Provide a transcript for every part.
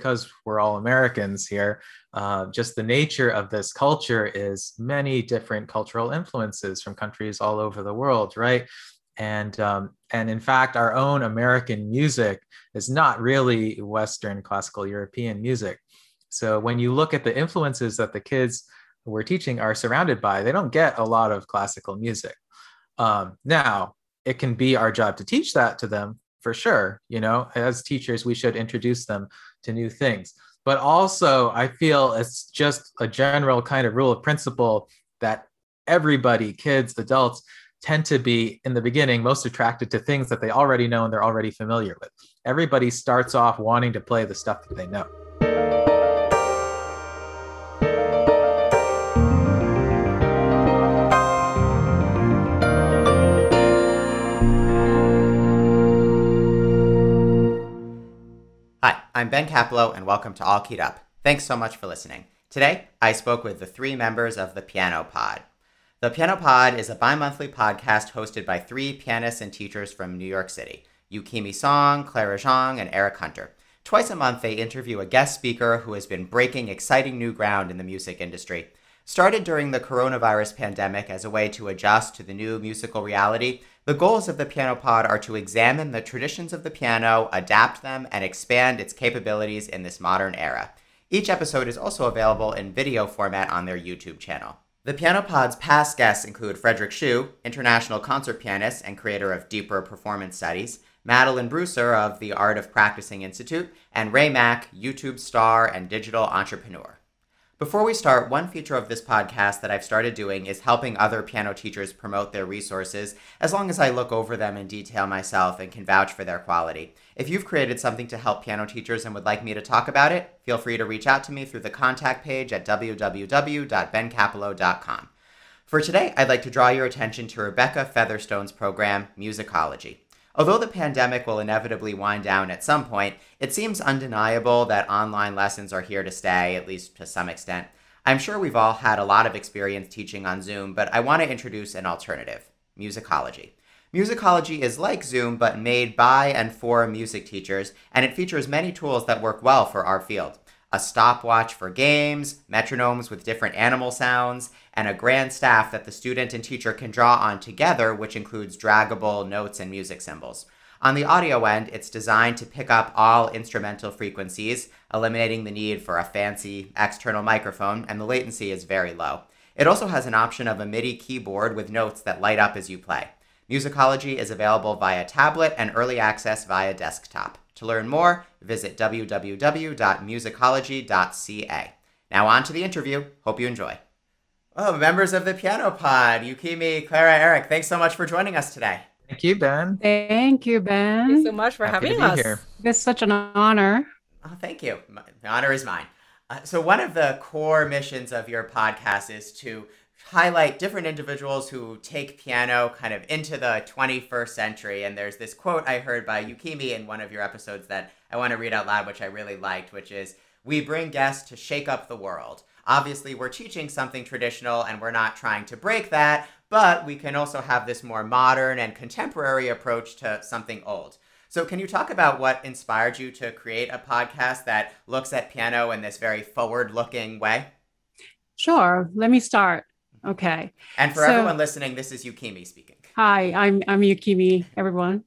because we're all Americans here, uh, just the nature of this culture is many different cultural influences from countries all over the world, right? And um, and in fact, our own American music is not really Western classical European music. So when you look at the influences that the kids we're teaching are surrounded by, they don't get a lot of classical music. Um, now, it can be our job to teach that to them for sure. You know, as teachers, we should introduce them to new things. But also, I feel it's just a general kind of rule of principle that everybody, kids, adults, tend to be in the beginning most attracted to things that they already know and they're already familiar with. Everybody starts off wanting to play the stuff that they know. I'm Ben Capello, and welcome to All Keyed Up. Thanks so much for listening. Today, I spoke with the three members of the Piano Pod. The Piano Pod is a bi monthly podcast hosted by three pianists and teachers from New York City Yukimi Song, Clara Zhang, and Eric Hunter. Twice a month, they interview a guest speaker who has been breaking exciting new ground in the music industry. Started during the coronavirus pandemic as a way to adjust to the new musical reality, the goals of the Piano Pod are to examine the traditions of the piano, adapt them, and expand its capabilities in this modern era. Each episode is also available in video format on their YouTube channel. The Piano Pod's past guests include Frederic Chiu, international concert pianist and creator of Deeper Performance Studies, Madeline Bruser of the Art of Practicing Institute, and Ray Mack, YouTube star and digital entrepreneur. Before we start, one feature of this podcast that I've started doing is helping other piano teachers promote their resources, as long as I look over them in detail myself and can vouch for their quality. If you've created something to help piano teachers and would like me to talk about it, feel free to reach out to me through the contact page at www.bencapello.com. For today, I'd like to draw your attention to Rebecca Featherstone's program, Musicology. Although the pandemic will inevitably wind down at some point, it seems undeniable that online lessons are here to stay, at least to some extent. I'm sure we've all had a lot of experience teaching on Zoom, but I want to introduce an alternative musicology. Musicology is like Zoom, but made by and for music teachers, and it features many tools that work well for our field a stopwatch for games, metronomes with different animal sounds, and a grand staff that the student and teacher can draw on together, which includes draggable notes and music symbols. On the audio end, it's designed to pick up all instrumental frequencies, eliminating the need for a fancy external microphone, and the latency is very low. It also has an option of a MIDI keyboard with notes that light up as you play. Musicology is available via tablet and early access via desktop. To learn more, visit www.musicology.ca. Now on to the interview. Hope you enjoy. Oh, members of the Piano Pod, Yukimi, Clara, Eric, thanks so much for joining us today. Thank you, Ben. Thank you, Ben. Thanks so much for Happy having to be us. here. It's such an honor. Oh, thank you. My- The honor is mine. Uh, so, one of the core missions of your podcast is to highlight different individuals who take piano kind of into the 21st century. And there's this quote I heard by Yukimi in one of your episodes that I want to read out loud, which I really liked, which is We bring guests to shake up the world. Obviously, we're teaching something traditional and we're not trying to break that, but we can also have this more modern and contemporary approach to something old. So, can you talk about what inspired you to create a podcast that looks at piano in this very forward looking way? Sure. Let me start. Okay. And for So- everyone listening, this is Yukimi speaking. Hi, I'm I'm Yukimi, everyone.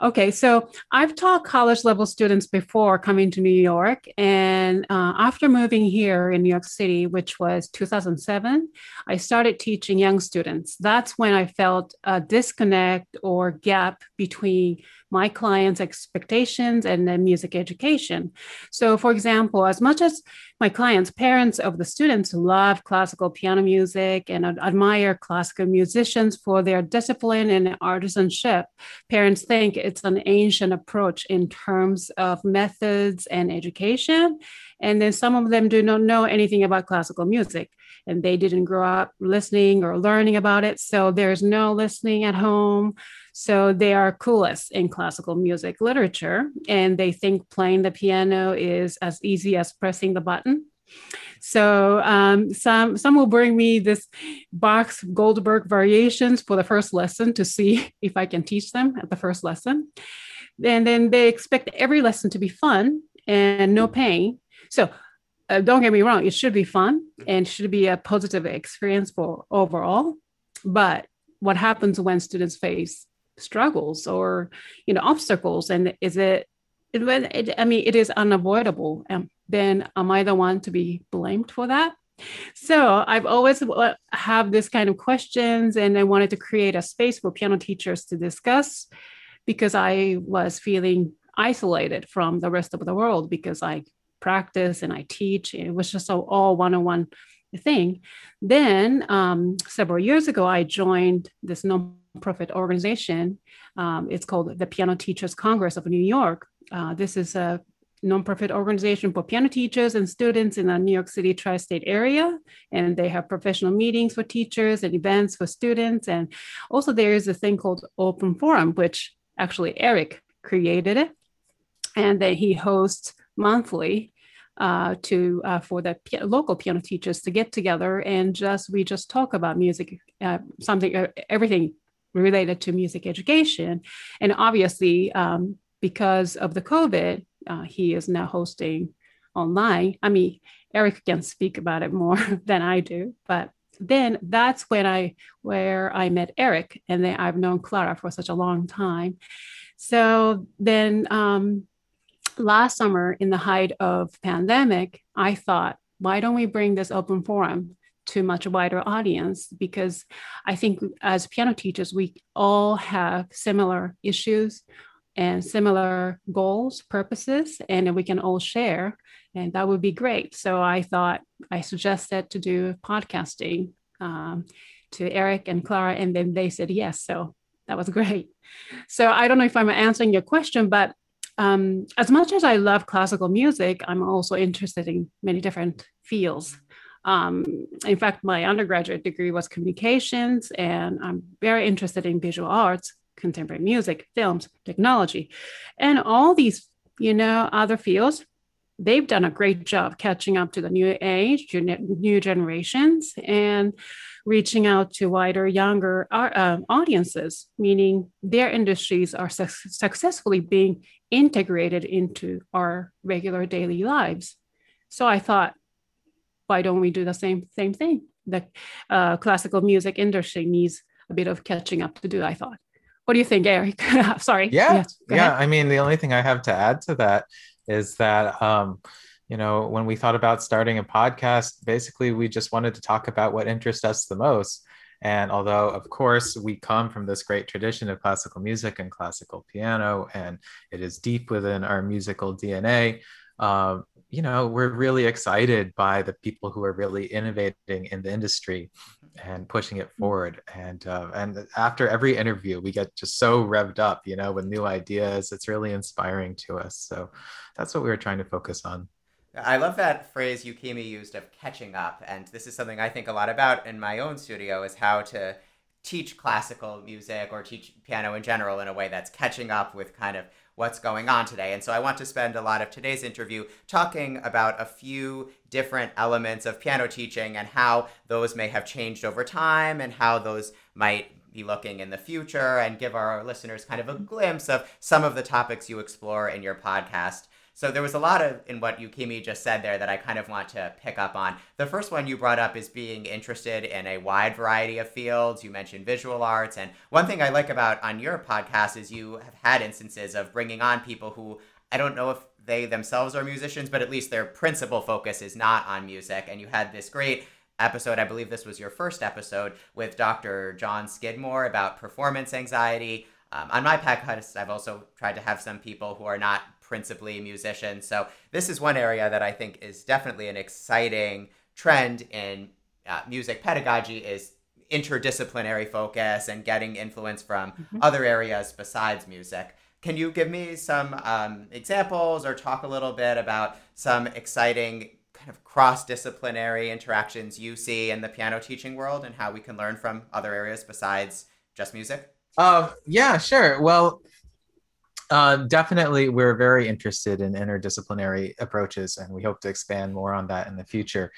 Okay, so I've taught college level students before coming to New York, and uh, after moving here in New York City, which was 2007, I started teaching young students. That's when I felt a disconnect or gap between my clients' expectations and the music education. So, for example, as much as my clients, parents of the students love classical piano music and admire classical musicians for their discipline and artisanship. Parents think it's an ancient approach in terms of methods and education. And then some of them do not know anything about classical music and they didn't grow up listening or learning about it. So there's no listening at home. So they are coolest in classical music literature and they think playing the piano is as easy as pressing the button. So um, some some will bring me this Bach Goldberg variations for the first lesson to see if I can teach them at the first lesson. And then they expect every lesson to be fun. and no pain. So uh, don't get me wrong, it should be fun and should be a positive experience for overall. But what happens when students face struggles or you know obstacles, and is it? it, I mean, it is unavoidable. Um, then am I the one to be blamed for that? So I've always have this kind of questions, and I wanted to create a space for piano teachers to discuss because I was feeling isolated from the rest of the world because I practice and I teach. It was just a, all one-on-one thing. Then um, several years ago, I joined this nonprofit organization. Um, it's called the Piano Teachers Congress of New York. Uh, this is a nonprofit organization for piano teachers and students in the New York City tri-state area. And they have professional meetings for teachers and events for students. And also there is a thing called Open Forum, which actually Eric created it. And then he hosts monthly uh, to uh, for the p- local piano teachers to get together and just we just talk about music, uh, something, uh, everything related to music education. And obviously, um, because of the COVID, uh, he is now hosting online. I mean, Eric can speak about it more than I do, but then that's when I where I met Eric, and then I've known Clara for such a long time. So then um, last summer in the height of pandemic, I thought, why don't we bring this open forum to much wider audience? Because I think as piano teachers, we all have similar issues and similar goals, purposes, and we can all share. And that would be great. So I thought I suggested to do podcasting um, to Eric and Clara, and then they said yes. So that was great. So I don't know if I'm answering your question, but um, as much as I love classical music, I'm also interested in many different fields. Um, in fact, my undergraduate degree was communications, and I'm very interested in visual arts, contemporary music, films, technology, and all these, you know, other fields. They've done a great job catching up to the new age, new generations, and reaching out to wider, younger uh, audiences, meaning their industries are su- successfully being integrated into our regular daily lives. So I thought, why don't we do the same same thing? The uh, classical music industry needs a bit of catching up to do. I thought. What do you think, Eric? Sorry. Yeah, yes, yeah. I mean, the only thing I have to add to that is that um, you know when we thought about starting a podcast, basically we just wanted to talk about what interests us the most. And although, of course, we come from this great tradition of classical music and classical piano, and it is deep within our musical DNA, um, you know, we're really excited by the people who are really innovating in the industry and pushing it forward. And uh, and after every interview, we get just so revved up, you know, with new ideas. It's really inspiring to us. So that's what we were trying to focus on. I love that phrase Yukimi used of catching up, and this is something I think a lot about in my own studio is how to teach classical music or teach piano in general in a way that's catching up with kind of what's going on today. And so I want to spend a lot of today's interview talking about a few different elements of piano teaching and how those may have changed over time and how those might be looking in the future and give our listeners kind of a glimpse of some of the topics you explore in your podcast. So there was a lot of in what Yukimi just said there that I kind of want to pick up on. The first one you brought up is being interested in a wide variety of fields. You mentioned visual arts, and one thing I like about on your podcast is you have had instances of bringing on people who I don't know if they themselves are musicians, but at least their principal focus is not on music. And you had this great episode, I believe this was your first episode, with Dr. John Skidmore about performance anxiety. Um, on my podcast, I've also tried to have some people who are not principally musicians. So this is one area that I think is definitely an exciting trend in uh, music pedagogy is interdisciplinary focus and getting influence from mm-hmm. other areas besides music. Can you give me some um, examples or talk a little bit about some exciting kind of cross-disciplinary interactions you see in the piano teaching world and how we can learn from other areas besides just music? Uh, yeah, sure. Well, uh, definitely, we're very interested in interdisciplinary approaches, and we hope to expand more on that in the future.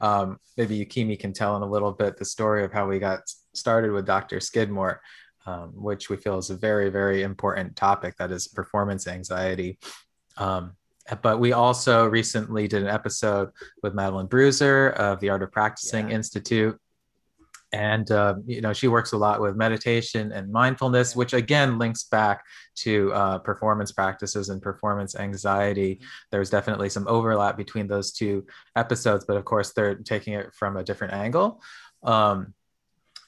Um, maybe Yukimi can tell in a little bit the story of how we got started with Dr. Skidmore, um, which we feel is a very, very important topic that is performance anxiety. Um, but we also recently did an episode with Madeline Bruser of the Art of Practicing yeah. Institute. And uh, you know she works a lot with meditation and mindfulness, which again links back to uh, performance practices and performance anxiety. Mm-hmm. There's definitely some overlap between those two episodes, but of course they're taking it from a different angle. Um,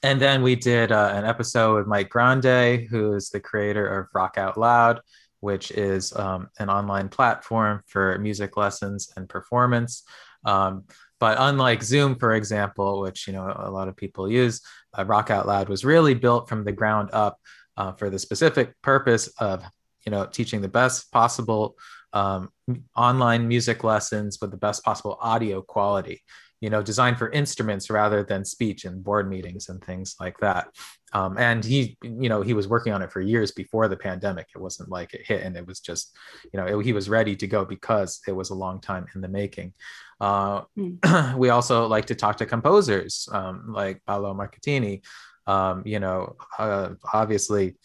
and then we did uh, an episode with Mike Grande, who is the creator of Rock Out Loud, which is um, an online platform for music lessons and performance. Um, but unlike Zoom, for example, which you know a lot of people use, uh, Rock Out Loud was really built from the ground up uh, for the specific purpose of you know teaching the best possible um, online music lessons with the best possible audio quality you know designed for instruments rather than speech and board meetings and things like that. Um, and he you know he was working on it for years before the pandemic. It wasn't like it hit and it was just you know it, he was ready to go because it was a long time in the making. Uh, mm. we also like to talk to composers um, like paolo marchettini um, you know, uh, obviously,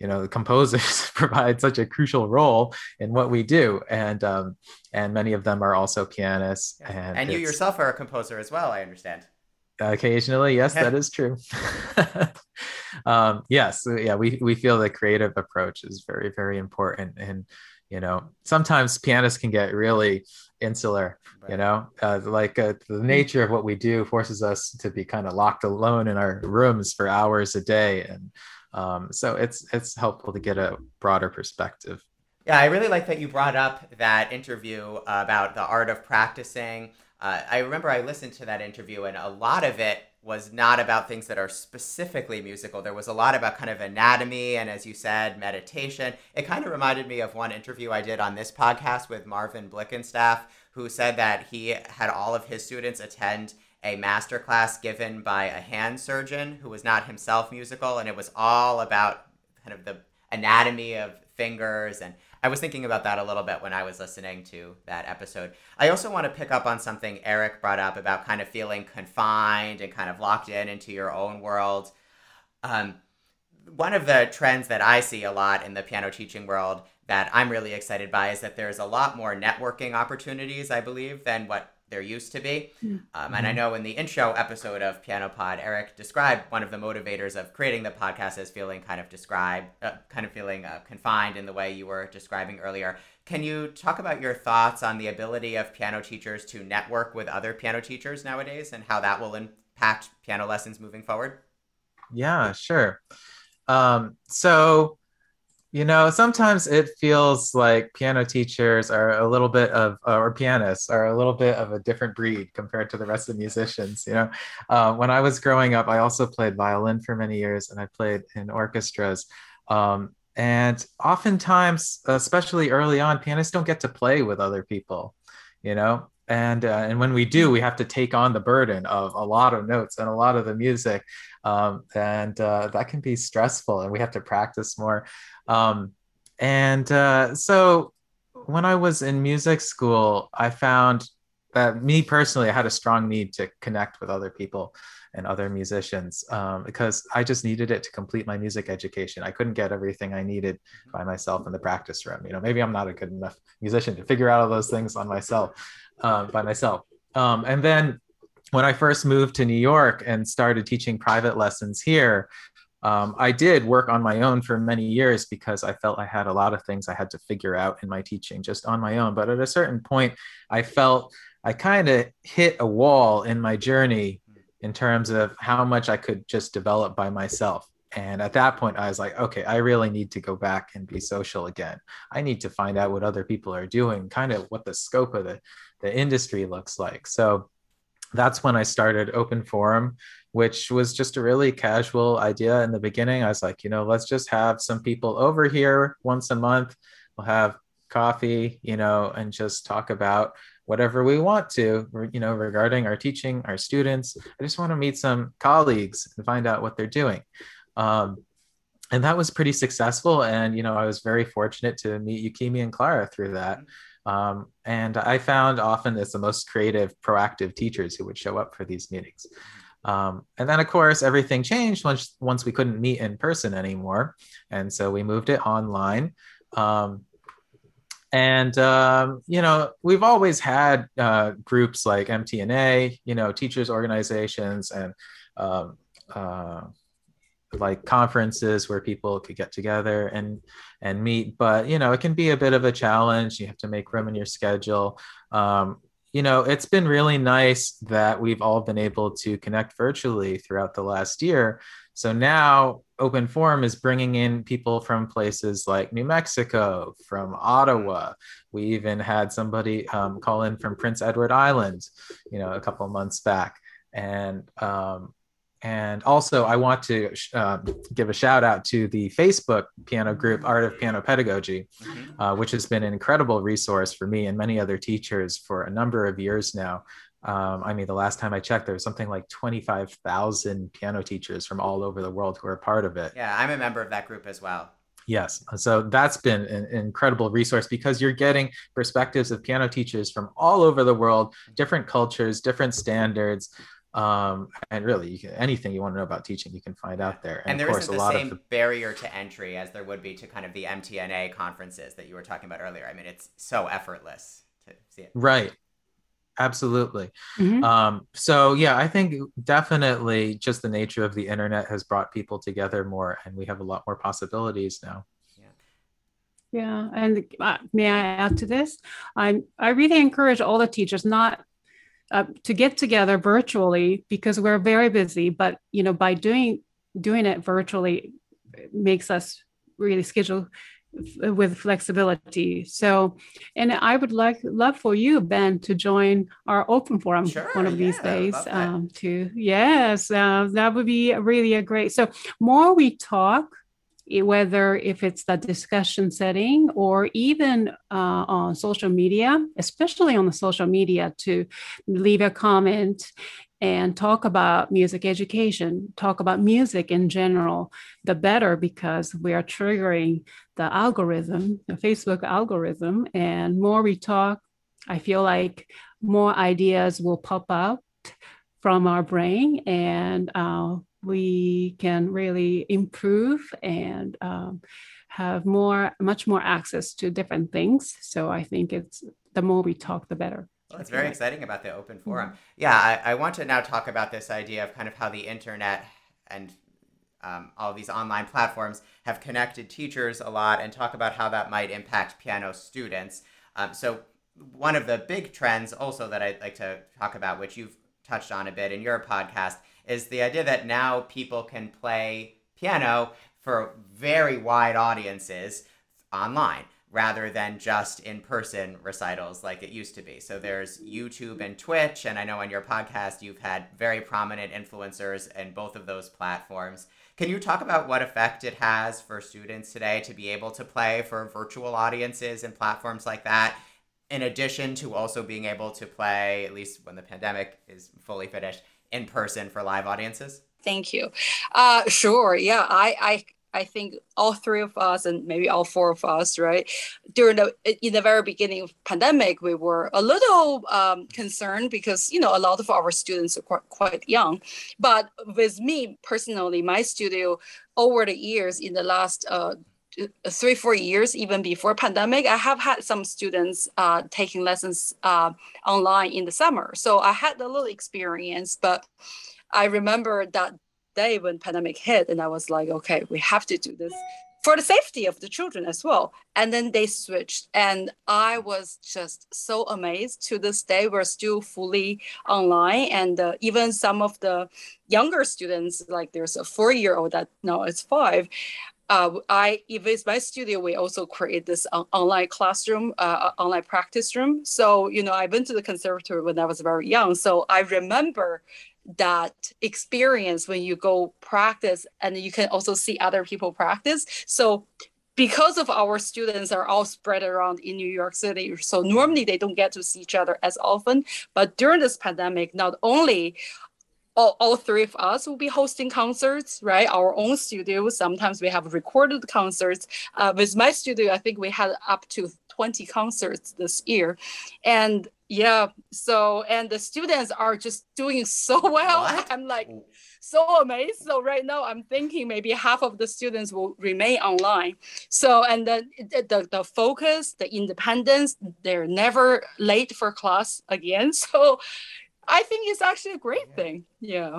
you know, the composers provide such a crucial role in what we do, and um, and many of them are also pianists. And, and you yourself are a composer as well, I understand. Occasionally, yes, that is true. um, yes, yeah, we we feel the creative approach is very very important, and you know, sometimes pianists can get really insular right. you know? Uh, like uh, the nature of what we do forces us to be kind of locked alone in our rooms for hours a day and um, so it's it's helpful to get a broader perspective. Yeah i really like that you brought up that interview about the art of practicing. Uh, i remember i listened to that interview and a lot of it was not about things that are specifically musical. There was a lot about kind of anatomy and, as you said, meditation. It kind of reminded me of one interview I did on this podcast with Marvin Blickenstaff, who said that he had all of his students attend a master class given by a hand surgeon who was not himself musical, and it was all about kind of the anatomy of fingers and I was thinking about that a little bit when I was listening to that episode. I also want to pick up on something Eric brought up about kind of feeling confined and kind of locked in into your own world. Um, one of the trends that I see a lot in the piano teaching world that I'm really excited by is that there's a lot more networking opportunities, I believe, than what there used to be. Mm-hmm. Um, and I know in the intro episode of Piano Pod, Eric described one of the motivators of creating the podcast as feeling kind of described, uh, kind of feeling uh, confined in the way you were describing earlier. Can you talk about your thoughts on the ability of piano teachers to network with other piano teachers nowadays and how that will impact piano lessons moving forward? Yeah, sure. Um, so you know, sometimes it feels like piano teachers are a little bit of, uh, or pianists are a little bit of a different breed compared to the rest of the musicians. You know, uh, when I was growing up, I also played violin for many years and I played in orchestras. Um, and oftentimes, especially early on, pianists don't get to play with other people, you know, and uh, and when we do we have to take on the burden of a lot of notes and a lot of the music um, and uh, that can be stressful and we have to practice more um, and uh, so when I was in music school, I found that me personally, I had a strong need to connect with other people and other musicians um, because I just needed it to complete my music education. I couldn't get everything I needed by myself in the practice room. You know, maybe I'm not a good enough musician to figure out all those things on myself um, by myself. Um, and then when I first moved to New York and started teaching private lessons here, um, I did work on my own for many years because I felt I had a lot of things I had to figure out in my teaching just on my own. But at a certain point, I felt I kind of hit a wall in my journey in terms of how much I could just develop by myself. And at that point, I was like, okay, I really need to go back and be social again. I need to find out what other people are doing, kind of what the scope of the, the industry looks like. So that's when I started Open Forum, which was just a really casual idea in the beginning. I was like, you know, let's just have some people over here once a month. We'll have coffee, you know, and just talk about whatever we want to, you know, regarding our teaching, our students. I just want to meet some colleagues and find out what they're doing. Um, and that was pretty successful. And, you know, I was very fortunate to meet Yukimi and Clara through that. Um, and I found often it's the most creative, proactive teachers who would show up for these meetings. Um, and then, of course, everything changed once once we couldn't meet in person anymore, and so we moved it online. Um, and um, you know we've always had uh, groups like mtna you know teachers organizations and um, uh, like conferences where people could get together and and meet but you know it can be a bit of a challenge. You have to make room in your schedule. Um, you know it's been really nice that we've all been able to connect virtually throughout the last year. So now open forum is bringing in people from places like new mexico from ottawa. We even had somebody um, call in from prince edward island you know a couple of months back. And um, and also, I want to uh, give a shout out to the Facebook piano group, Art of Piano Pedagogy, mm-hmm. uh, which has been an incredible resource for me and many other teachers for a number of years now. Um, I mean, the last time I checked, there was something like 25,000 piano teachers from all over the world who are part of it. Yeah, I'm a member of that group as well. Yes. So that's been an, incredible resource because you're getting perspectives of piano teachers from all over the world, different cultures, different standards um, and really you can, anything you want to know about teaching you can find out there. And, and there course, isn't the same the... barrier to entry as there would be to kind of the mtna conferences that you were talking about earlier. I mean it's so effortless to see it. Right. Absolutely. Mm-hmm. um, so yeah i think definitely just the nature of the internet has brought people together more and we have a lot more possibilities now. Yeah, and uh, may I add to this? I I really encourage all the teachers not uh, to get together virtually because we're very busy but you know by doing doing it virtually makes us really schedule with flexibility. So and i would like love for you ben to join our open forum sure, one of yeah, these days um, to yes uh, that would be really a great so more we talk whether if it's the discussion setting or even uh, on social media, especially on the social media, to leave a comment and talk about music education, talk about music in general, the better because we are triggering the algorithm, the Facebook algorithm. And more we talk, I feel like more ideas will pop out from our brain and uh, we can really improve and um, have more, much more access to different things. So I think it's the more we talk, the better. Well, it's very exciting about the open mm-hmm. forum. Mm-hmm. Yeah, I, I, want to now talk about this idea of kind of how the internet and um, all these online platforms have connected teachers a lot and talk about how that might impact piano students. Um, so, one of the big trends also that I'd like to talk about, which you've touched on a bit in your podcast, is the idea that now people can play piano for very wide audiences online rather than just in person recitals like it used to be. So there's YouTube and Twitch, and I know on your podcast you've had very prominent influencers in both of those platforms. Can you talk about what effect it has for students today to be able to play for virtual audiences and platforms like that? In addition to also being able to play, at least when the pandemic is fully finished, in person for live audiences? Thank you. Uh, sure. Yeah, I, I I think all three of us and maybe all four of us, right? During the in the very beginning of pandemic, we were a little um, concerned because you know a lot of our students are quite, quite young. But with me personally, my studio over the years in the last uh, three four years even before pandemic i have had some students uh, taking lessons uh, online in the summer. So i had a little experience but i remember that day when pandemic hit and i was like okay we have to do this for the safety of the children as well. And then they switched and i was just so amazed to this day we're still fully online. And uh, even some of the younger students like there's a four year old that now it's five uh, I if it's my studio, we also create this on- online classroom, uh, uh, online practice room. So you know, I went to the conservatory when I was very young, so I remember that experience when you go practice, and you can also see other people practice. So because of our students are all spread around in New York City, so normally they don't get to see each other as often. But during this pandemic, not only all, all three of us will be hosting concerts, right? Our own studio. Sometimes we have recorded concerts. Uh, with my studio, I think we had up to 20 concerts this year. And yeah, so, and the students are just doing so well. What? I'm like, so amazed. So right now I'm thinking maybe half of the students will remain online. So and then the, the, the focus, the independence, they're never late for class again. So I think it's actually a great Yeah. thing. Yeah.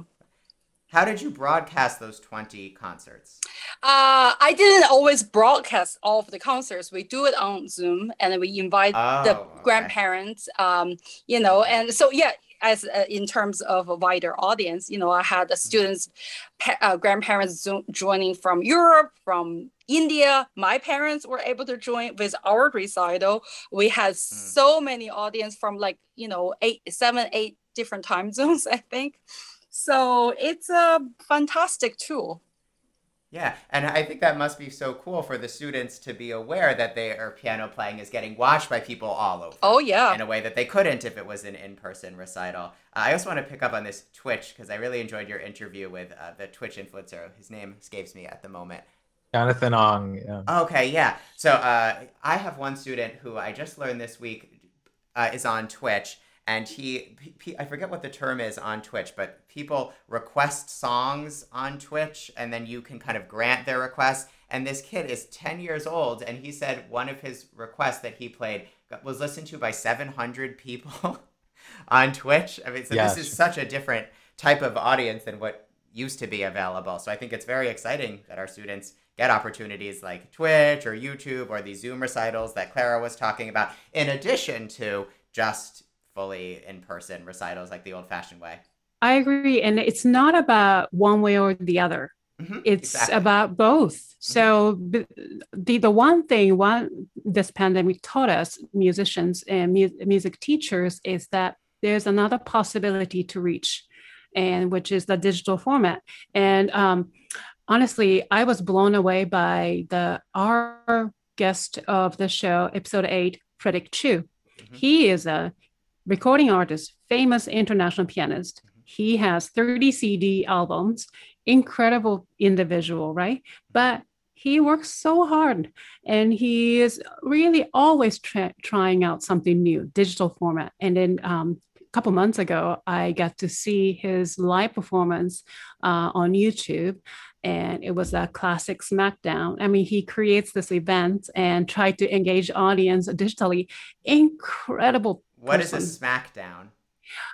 How did you broadcast those 20 concerts? Uh, I didn't always broadcast all of the concerts. We do it on Zoom, and we invite the Oh, okay. grandparents. Um, you know, and so yeah, as uh, in terms of a wider audience, you know, I had the students, pa- uh, grandparents zo- joining from Europe, from India. My parents were able to join with our recital. We had so many audience from like you know eight, seven, eight different time zones. I think. So it's a fantastic tool. Yeah, and I think that must be so cool for the students to be aware that their piano playing is getting watched by people all over. Oh yeah. in a way that they couldn't if it was an in-person recital. Uh, I also want to pick up on this Twitch because I really enjoyed your interview with uh, the Twitch influencer. His name escapes me at the moment. Jonathan Ong. Yeah. Okay, yeah. So uh, I have one student who I just learned this week uh, is on Twitch, and he, he, I forget what the term is on Twitch, but people request songs on Twitch, and then you can kind of grant their requests. And this kid is 10 years old, and he said one of his requests that he played was listened to by 700 people on Twitch. I mean, so Yes. this is such a different type of audience than what used to be available. So I think it's very exciting that our students get opportunities like Twitch or YouTube or these Zoom recitals that Clara was talking about, in addition to just fully in person recitals like the old fashioned way. I agree. And it's not about one way or the other. Mhm, It's exactly. about both. So b- the the one thing one this pandemic taught us musicians and mu- music teachers is that there's another possibility to reach, and which is the digital format. And um, honestly, I was blown away by the our guest of the show, episode eight, Frederic Chiu. Mhm. He is a recording artist, famous international pianist. He has 30 CD albums, incredible individual, right? But he works so hard and he is really always tra- trying out something new, digital format. And then um, a couple months ago, I got to see his live performance uh, on YouTube. And it was a classic SmackDown. I mean, he creates this event and try to engage audience digitally. Incredible What is a smackdown?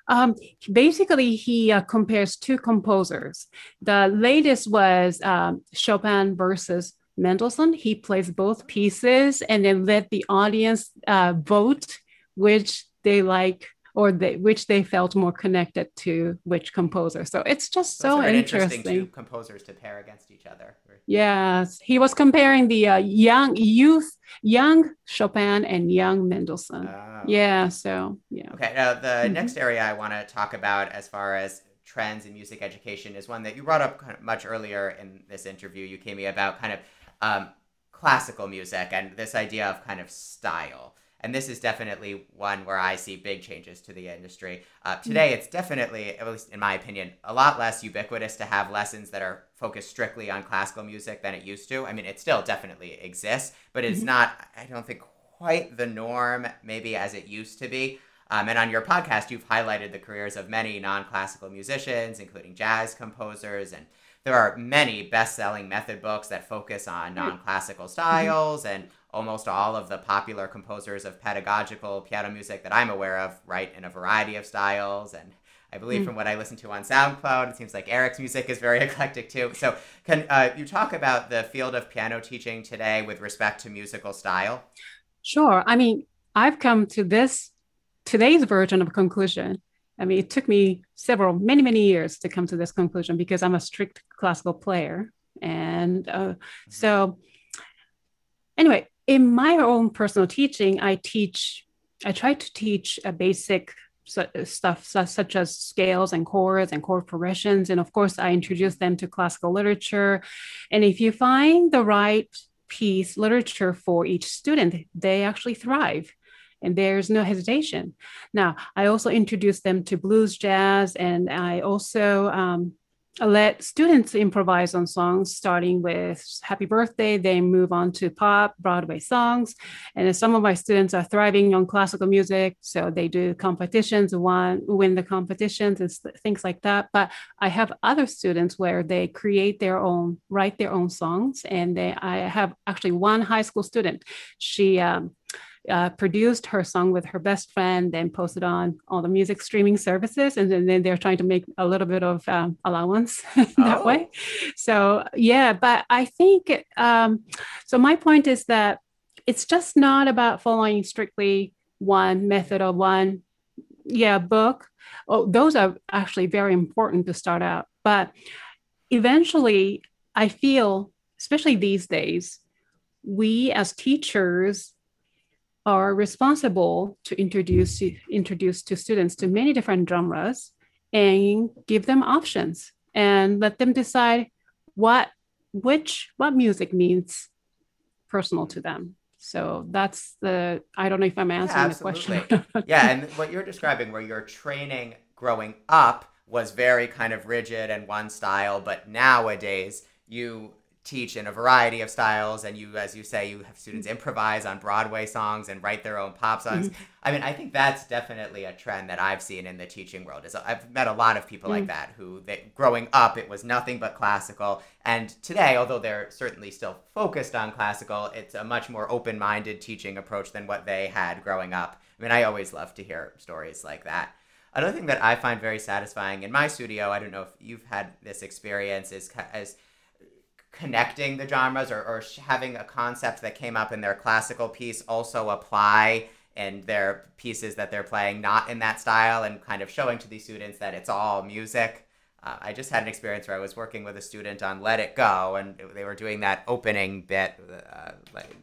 um, basically, he uh, compares two composers. The latest was um, Chopin versus Mendelssohn. He plays both pieces and then let the audience uh, vote which they like or they, which they felt more connected to which composer. So it's just Those so interesting. two composers to pair against each other. Yes, he was comparing the uh, young youth, young Chopin and young Mendelssohn. Oh. yeah, so yeah. Okay, now the Mhm. next area I want to talk about as far as trends in music education is one that you brought up kind of much earlier in this interview, Yukimi, about kind of um, classical music and this idea of kind of style. And this is definitely one where I see big changes to the industry. Uh, today, it's definitely, at least in my opinion, a lot less ubiquitous to have lessons that are focused strictly on classical music than it used to. I mean, it still definitely exists, but it's Mhm. not, I don't think, quite the norm maybe as it used to be. Um, and on your podcast, you've highlighted the careers of many non classical musicians, including jazz composers. And there are many best selling method books that focus on non classical styles. And almost all of the popular composers of pedagogical piano music that I'm aware of write in a variety of styles. And I believe Mm. from what I listen to on SoundCloud, it seems like Eric's music is very eclectic too. So, can uh, you talk about the field of piano teaching today with respect to musical style? Sure. I mean, I've come to this today's version of conclusion. I mean, it took me several, many, many years to come to this conclusion because I'm a strict classical player. And uh, so, anyway, in my own personal teaching, I teach, I try to teach a basic stuff such as scales and chords and chord progressions. And of course, I introduce them to classical literature. And if you find the right piece literature for each student, they actually thrive. and there's no hesitation. Now, I also introduce them to blues jazz, and I also um, let students improvise on songs, starting with Happy Birthday, they move on to pop, Broadway songs. And some of my students are thriving on classical music, so they do competitions, won, win the competitions and things like that. But I have other students where they create their own, write their own songs. And they, I have actually one high school student. She, um, uh, produced her song with her best friend, then posted on all the music streaming services, and then, then they're trying to make a little bit of um, allowance that oh. way. So yeah, but I think um, so. My point is that it's just not about following strictly one method or one yeah book. Oh, those are actually very important to start out, but eventually, I feel, especially these days, we as teachers are responsible to introduce introduce to students to many different genres and give them options and let them decide what which what music means personal to them. So that's the i don't know if i'm answering yeah, the question yeah and what you're describing where your training growing up was very kind of rigid and one style but nowadays you teach in a variety of styles and you as you say you have students improvise on broadway songs and write their own pop songs mm-hmm. i mean i think that's definitely a trend that i've seen in the teaching world is i've met a lot of people mm-hmm. like that who that growing up it was nothing but classical and today although they're certainly still focused on classical it's a much more open-minded teaching approach than what they had growing up i mean i always love to hear stories like that another thing that i find very satisfying in my studio i don't know if you've had this experience is as connecting the genres or, or having a concept that came up in their classical piece also apply in their pieces that they're playing not in that style and kind of showing to these students that it's all music. Uh, i just had an experience where i was working with a student on let it go and they were doing that opening bit uh, like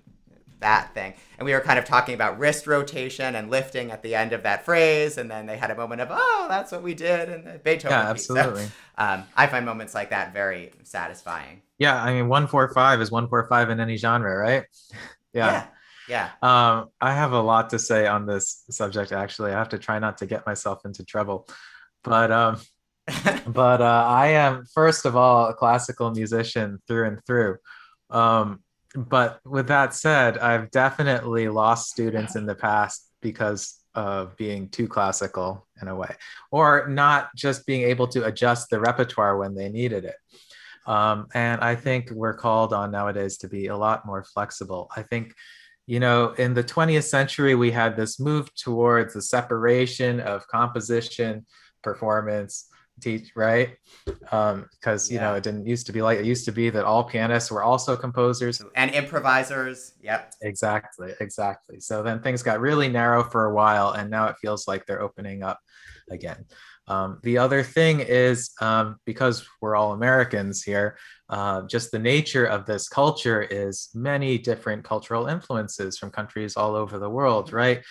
that thing. And we were kind of talking about wrist rotation and lifting at the end of that phrase. And then they had a moment of, oh, that's what we did. And Beethoven. Yeah, absolutely. So, um, I find moments like that very satisfying. Yeah. I mean, 145 is 145 in any genre, right? yeah. Yeah. yeah. Um, I have a lot to say on this subject, actually. I have to try not to get myself into trouble. But, um, but uh, I am, first of all, a classical musician through and through. Um, but with that said, I've definitely lost students in the past because of being too classical in a way, or not just being able to adjust the repertoire when they needed it. Um, and I think we're called on nowadays to be a lot more flexible. I think, you know, in the 20th century, we had this move towards the separation of composition, performance, teach right? Um because you yeah. know it didn't used to be like it used to be that all pianists were also composers. And improvisers yep. Exactly exactly. So then things got really narrow for a while and now it feels like they're opening up again. Um, the other thing is um, because we're all americans here uh, just the nature of this culture is many different cultural influences from countries all over the world right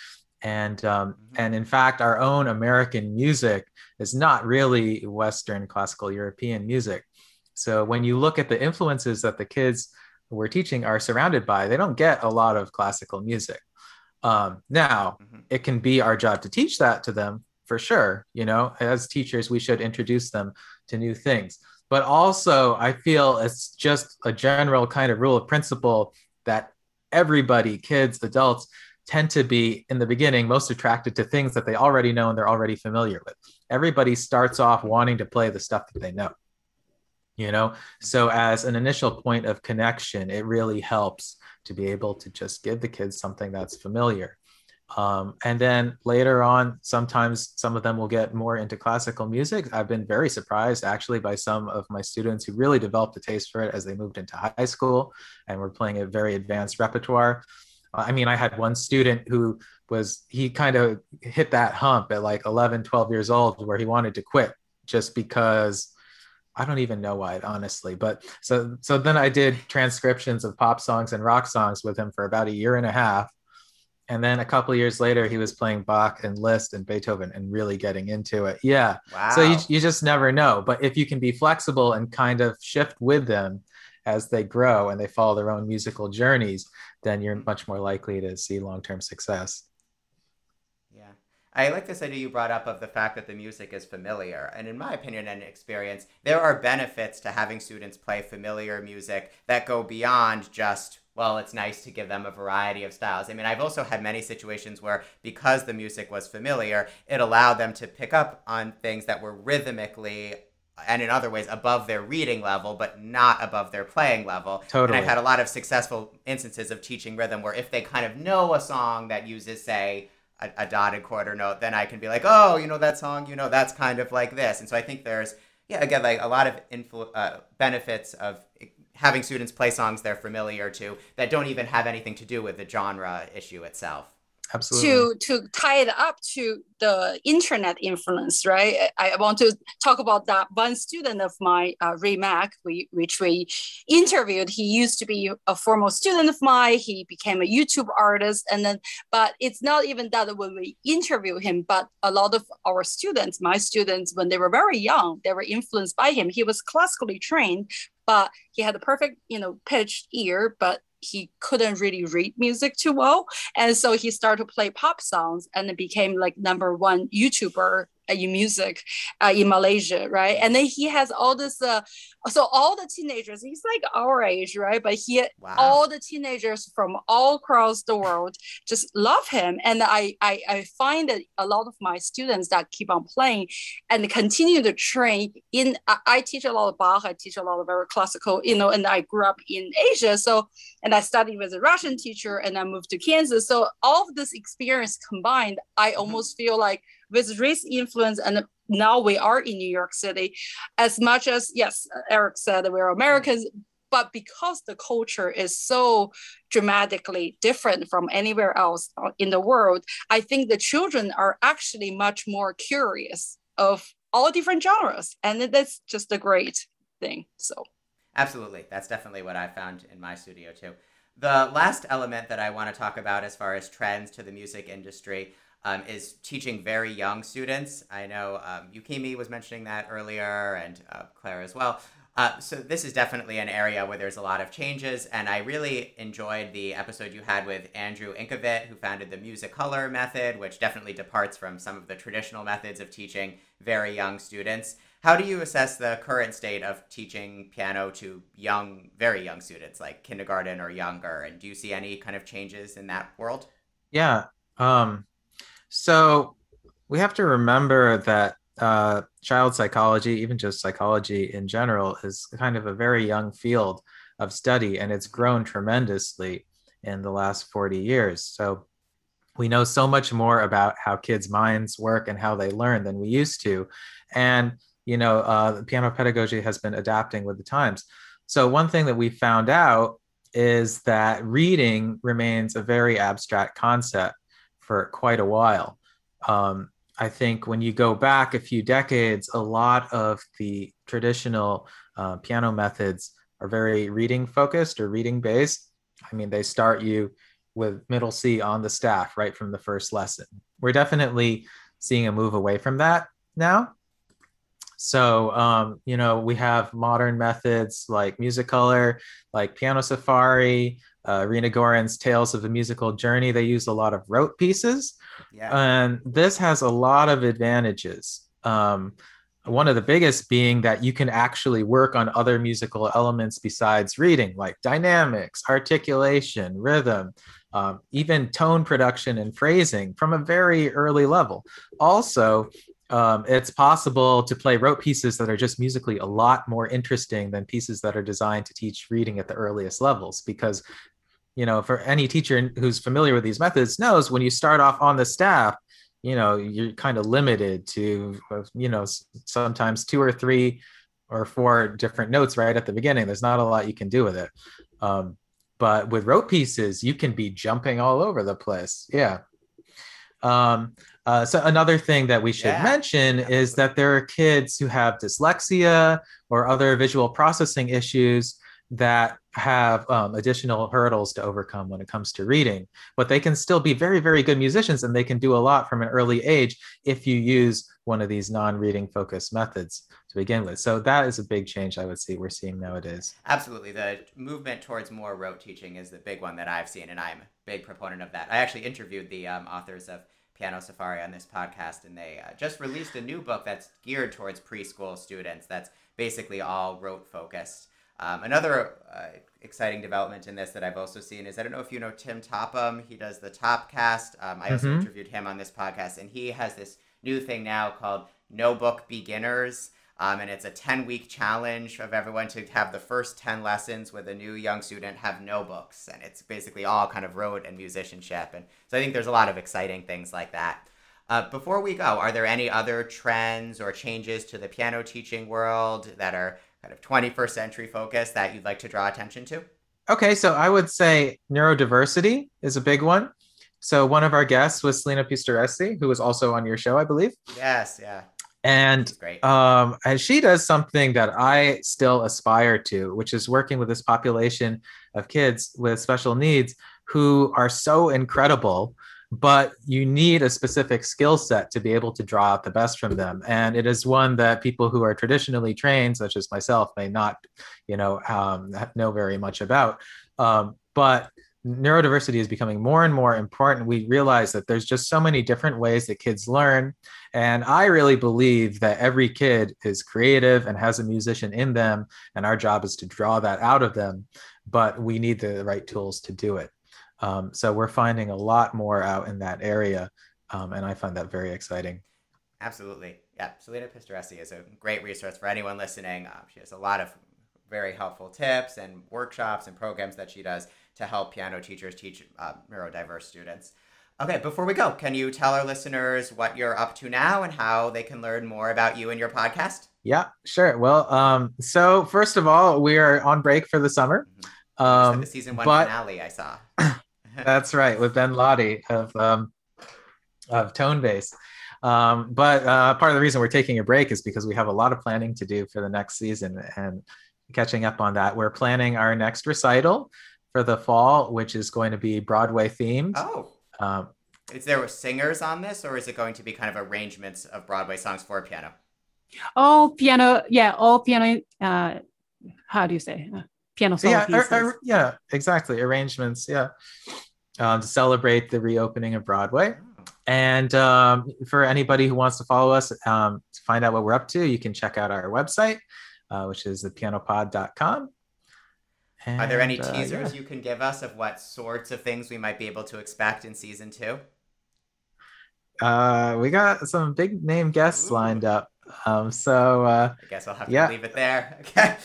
and um, mm-hmm. and in fact our own american music is not really western classical european music so when you look at the influences that the kids we're teaching are surrounded by they don't get a lot of classical music um, now mm-hmm. it can be our job to teach that to them for sure you know as teachers we should introduce them to new things but also i feel it's just a general kind of rule of principle that everybody kids adults tend to be in the beginning most attracted to things that they already know and they're already familiar with. Everybody starts off wanting to play the stuff that they know. You know, so as an initial point of connection, it really helps to be able to just give the kids something that's familiar. Um, and then later on, sometimes some of them will get more into classical music. I've been very surprised actually by some of my students who really developed a taste for it as they moved into high school and were playing a very advanced repertoire. I mean, I had one student who was, he kind of hit that hump at like 11, 12 years old where he wanted to quit just because I don't even know why, honestly. But so, so then I did transcriptions of pop songs and rock songs with him for about a year and a half. And then a couple years later, he was playing Bach and Liszt and Beethoven and really getting into it. Yeah. Wow. So you, you just never know. But if you can be flexible and kind of shift with them, as they grow and they follow their own musical journeys, then you're much more likely to see long term success. Yeah. I like this idea you brought up of the fact that the music is familiar. And in my opinion and experience, there are benefits to having students play familiar music that go beyond just well, it's nice to give them a variety of styles. I mean, I've also had many situations where because the music was familiar, it allowed them to pick up on things that were rhythmically and in other ways above their reading level, but not above their playing level. Totally. And I've had a lot of successful instances of teaching rhythm where if they kind of know a song that uses, say, a, a dotted quarter note, then I can be like, oh, you know that song, you know that's kind of like this. And so I think there's, yeah, again, like a lot of influ- uh, benefits of having students play songs they're familiar to that don't even have anything to do with the genre issue itself absolutely. to to tie it up to the internet influence right? I, want to talk about that one student of mine uh, ray mack we, which we interviewed. He used to be a former student of mine. He became a youtube artist. And then but it's not even that when we interview him but a lot of our students my students when they were very young they were influenced by him. He was classically trained but he had a perfect, you know, pitched ear, but he couldn't really read music too well. And so he started to play pop songs and became like number one YouTuber in music uh, in Malaysia, right? And then he has all this, uh, so all the teenagers, he's like our age, right? But he, wow. all the teenagers from all across the world just love him. And I, I, I find that a lot of my students that keep on playing and continue to train in, I, I teach a lot of Bach, I teach a lot of very classical, you know, and I grew up in Asia. So, and I studied with a Russian teacher and I moved to Kansas. So all of this experience combined, I mm-hmm. almost feel like with race influence and now we are in New York City, as much as yes, Eric said we're Americans, but because the culture is so dramatically different from anywhere else in the world, I think the children are actually much more curious of all different genres, and that's just a great thing. So, absolutely, that's definitely what I found in my studio too. The last element that I want to talk about as far as trends to the music industry um, is teaching very young students. I know um, Yukimi was mentioning that earlier, and uh, Claire as well. Uh, so this is definitely an area where there's a lot of changes, and I really enjoyed the episode you had with Andrew Ingkavet, who founded the Musicolor method, which definitely departs from some of the traditional methods of teaching very young students. How do you assess the current state of teaching piano to young, very young students, like kindergarten or younger? And do you see any kind of changes in that world? Yeah, um, so we have to remember that uh, child psychology, even just psychology in general, is kind of a very young field of study, and it's grown tremendously in the last 40 years. So we know so much more about how kids' minds work and how they learn than we used to. And, you know, uh, piano pedagogy has been adapting with the times. So, one thing that we found out is that reading remains a very abstract concept for quite a while. Um, I think when you go back a few decades, a lot of the traditional uh, piano methods are very reading focused or reading based. I mean, they start you with middle C on the staff right from the first lesson. We're definitely seeing a move away from that now. So, um, you know, we have modern methods like Musicolor, like Piano Safari, uh, Irina Gorin's Tales of a Musical Journey, they use a lot of rote pieces. Yeah. And this has a lot of advantages. Um, one of the biggest being that you can actually work on other musical elements besides reading, like dynamics, articulation, rhythm, um, even tone production and phrasing from a very early level. Also, um, it's possible to play rote pieces that are just musically a lot more interesting than pieces that are designed to teach reading at the earliest levels because you know, for any teacher who's familiar with these methods knows when you start off on the staff, you know, you're kind of limited to, you know, sometimes two or three or four different notes right at the beginning. There's not a lot you can do with it. Um, but with rote pieces, you can be jumping all over the place. Yeah. Um, uh, so another thing that we should yeah. mention is that there are kids who have dyslexia or other visual processing issues that have um, additional hurdles to overcome when it comes to reading, but they can still be very, very good musicians and they can do a lot from an early age if you use one of these non-reading focused methods to begin with. So that is a big change I would see we're seeing nowadays. Absolutely. The movement towards more rote teaching is the big one that I've seen, and I'm a big proponent of that. I actually interviewed the um, authors of Piano Safari on this podcast, and they uh, just released a new book that's geared towards preschool students. That's basically all rote focused. Um, another uh, exciting development in this that I've also seen is I don't know if you know Tim Topham. He does the Topcast. Um, I also Mhm. interviewed him on this podcast, and he has this new thing now called No Book Beginners. Um, and it's a 10 week challenge of everyone to have the first 10 lessons with a new young student have no books. And it's basically all kind of rote and musicianship. And so I think there's a lot of exciting things like that. Uh, before we go, are there any other trends or changes to the piano teaching world that are kind of 21st century focus that you'd like to draw attention to? Okay, so I would say neurodiversity is a big one. So one of our guests was Selena Pistoresi, who was also on your show, I believe. Yes, yeah, And great. um, and she does something that I still aspire to, which is working with this population of kids with special needs who are so incredible, but you need a specific skill set to be able to draw out the best from them. And it is one that people who are traditionally trained, such as myself, may not, you know, um, know very much about. Um, but neurodiversity is becoming more and more important. We realize that there's just so many different ways that kids learn. And I really believe that every kid is creative and has a musician in them. And our job is to draw that out of them. But we need the right tools to do it. Um, so we're finding a lot more out in that area. Um, and I find that very exciting. Absolutely. Yeah. Selena Pistoresi is a great resource for anyone listening. Um, she has a lot of very helpful tips and workshops and programs that she does to help piano teachers teach uh, neurodiverse students. Okay, before we go, can you tell our listeners what you're up to now and how they can learn more about you and your podcast? Yeah, sure. Well, um, so first of all, we are on break for the summer. Said Um, the season one but- finale I saw. That's right, with Ben Laude of um, of tonebase. Um, but uh, part of the reason we're taking a break is because we have a lot of planning to do for the next season and catching up on that. We're planning our next recital for the fall, which is going to be Broadway themed. Oh, Um, is there singers on this, or is it going to be kind of arrangements of Broadway songs for piano? All piano, yeah, all piano. Uh, how do you say uh, piano solo yeah, ar- ar- yeah, exactly. Arrangements, yeah, um, to celebrate the reopening of Broadway. And um, for anybody who wants to follow us um, to find out what we're up to, you can check out our website, uh, which is thepianopod.com. Are there any And, uh, teasers yeah. you can give us of what sorts of things we might be able to expect in season two? Uh, we got some big name guests Ooh. lined up. Um, so uh, I guess I'll have Yeah. to leave it there. Okay.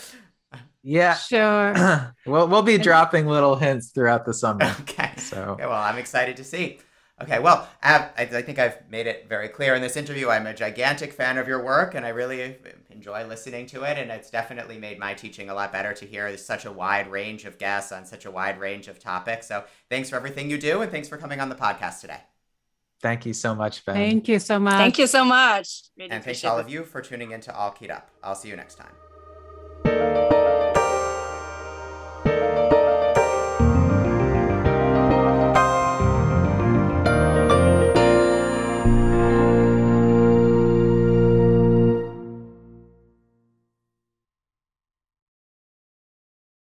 Yeah, Sure. we'll we'll be dropping little hints throughout the summer. okay. So Okay, well, I'm excited to see. Okay, well, I, I I think I've made it very clear in this interview. I'm a gigantic fan of your work, and I really enjoy listening to it. And it's definitely made my teaching a lot better to hear such a wide range of guests on such a wide range of topics. So thanks for everything you do, and thanks for coming on the podcast today. thank you so much, Ben. Thank you so much. Thank you so much. Really And thanks to all it. of you for tuning in to All Keyed Up. I'll see you next time.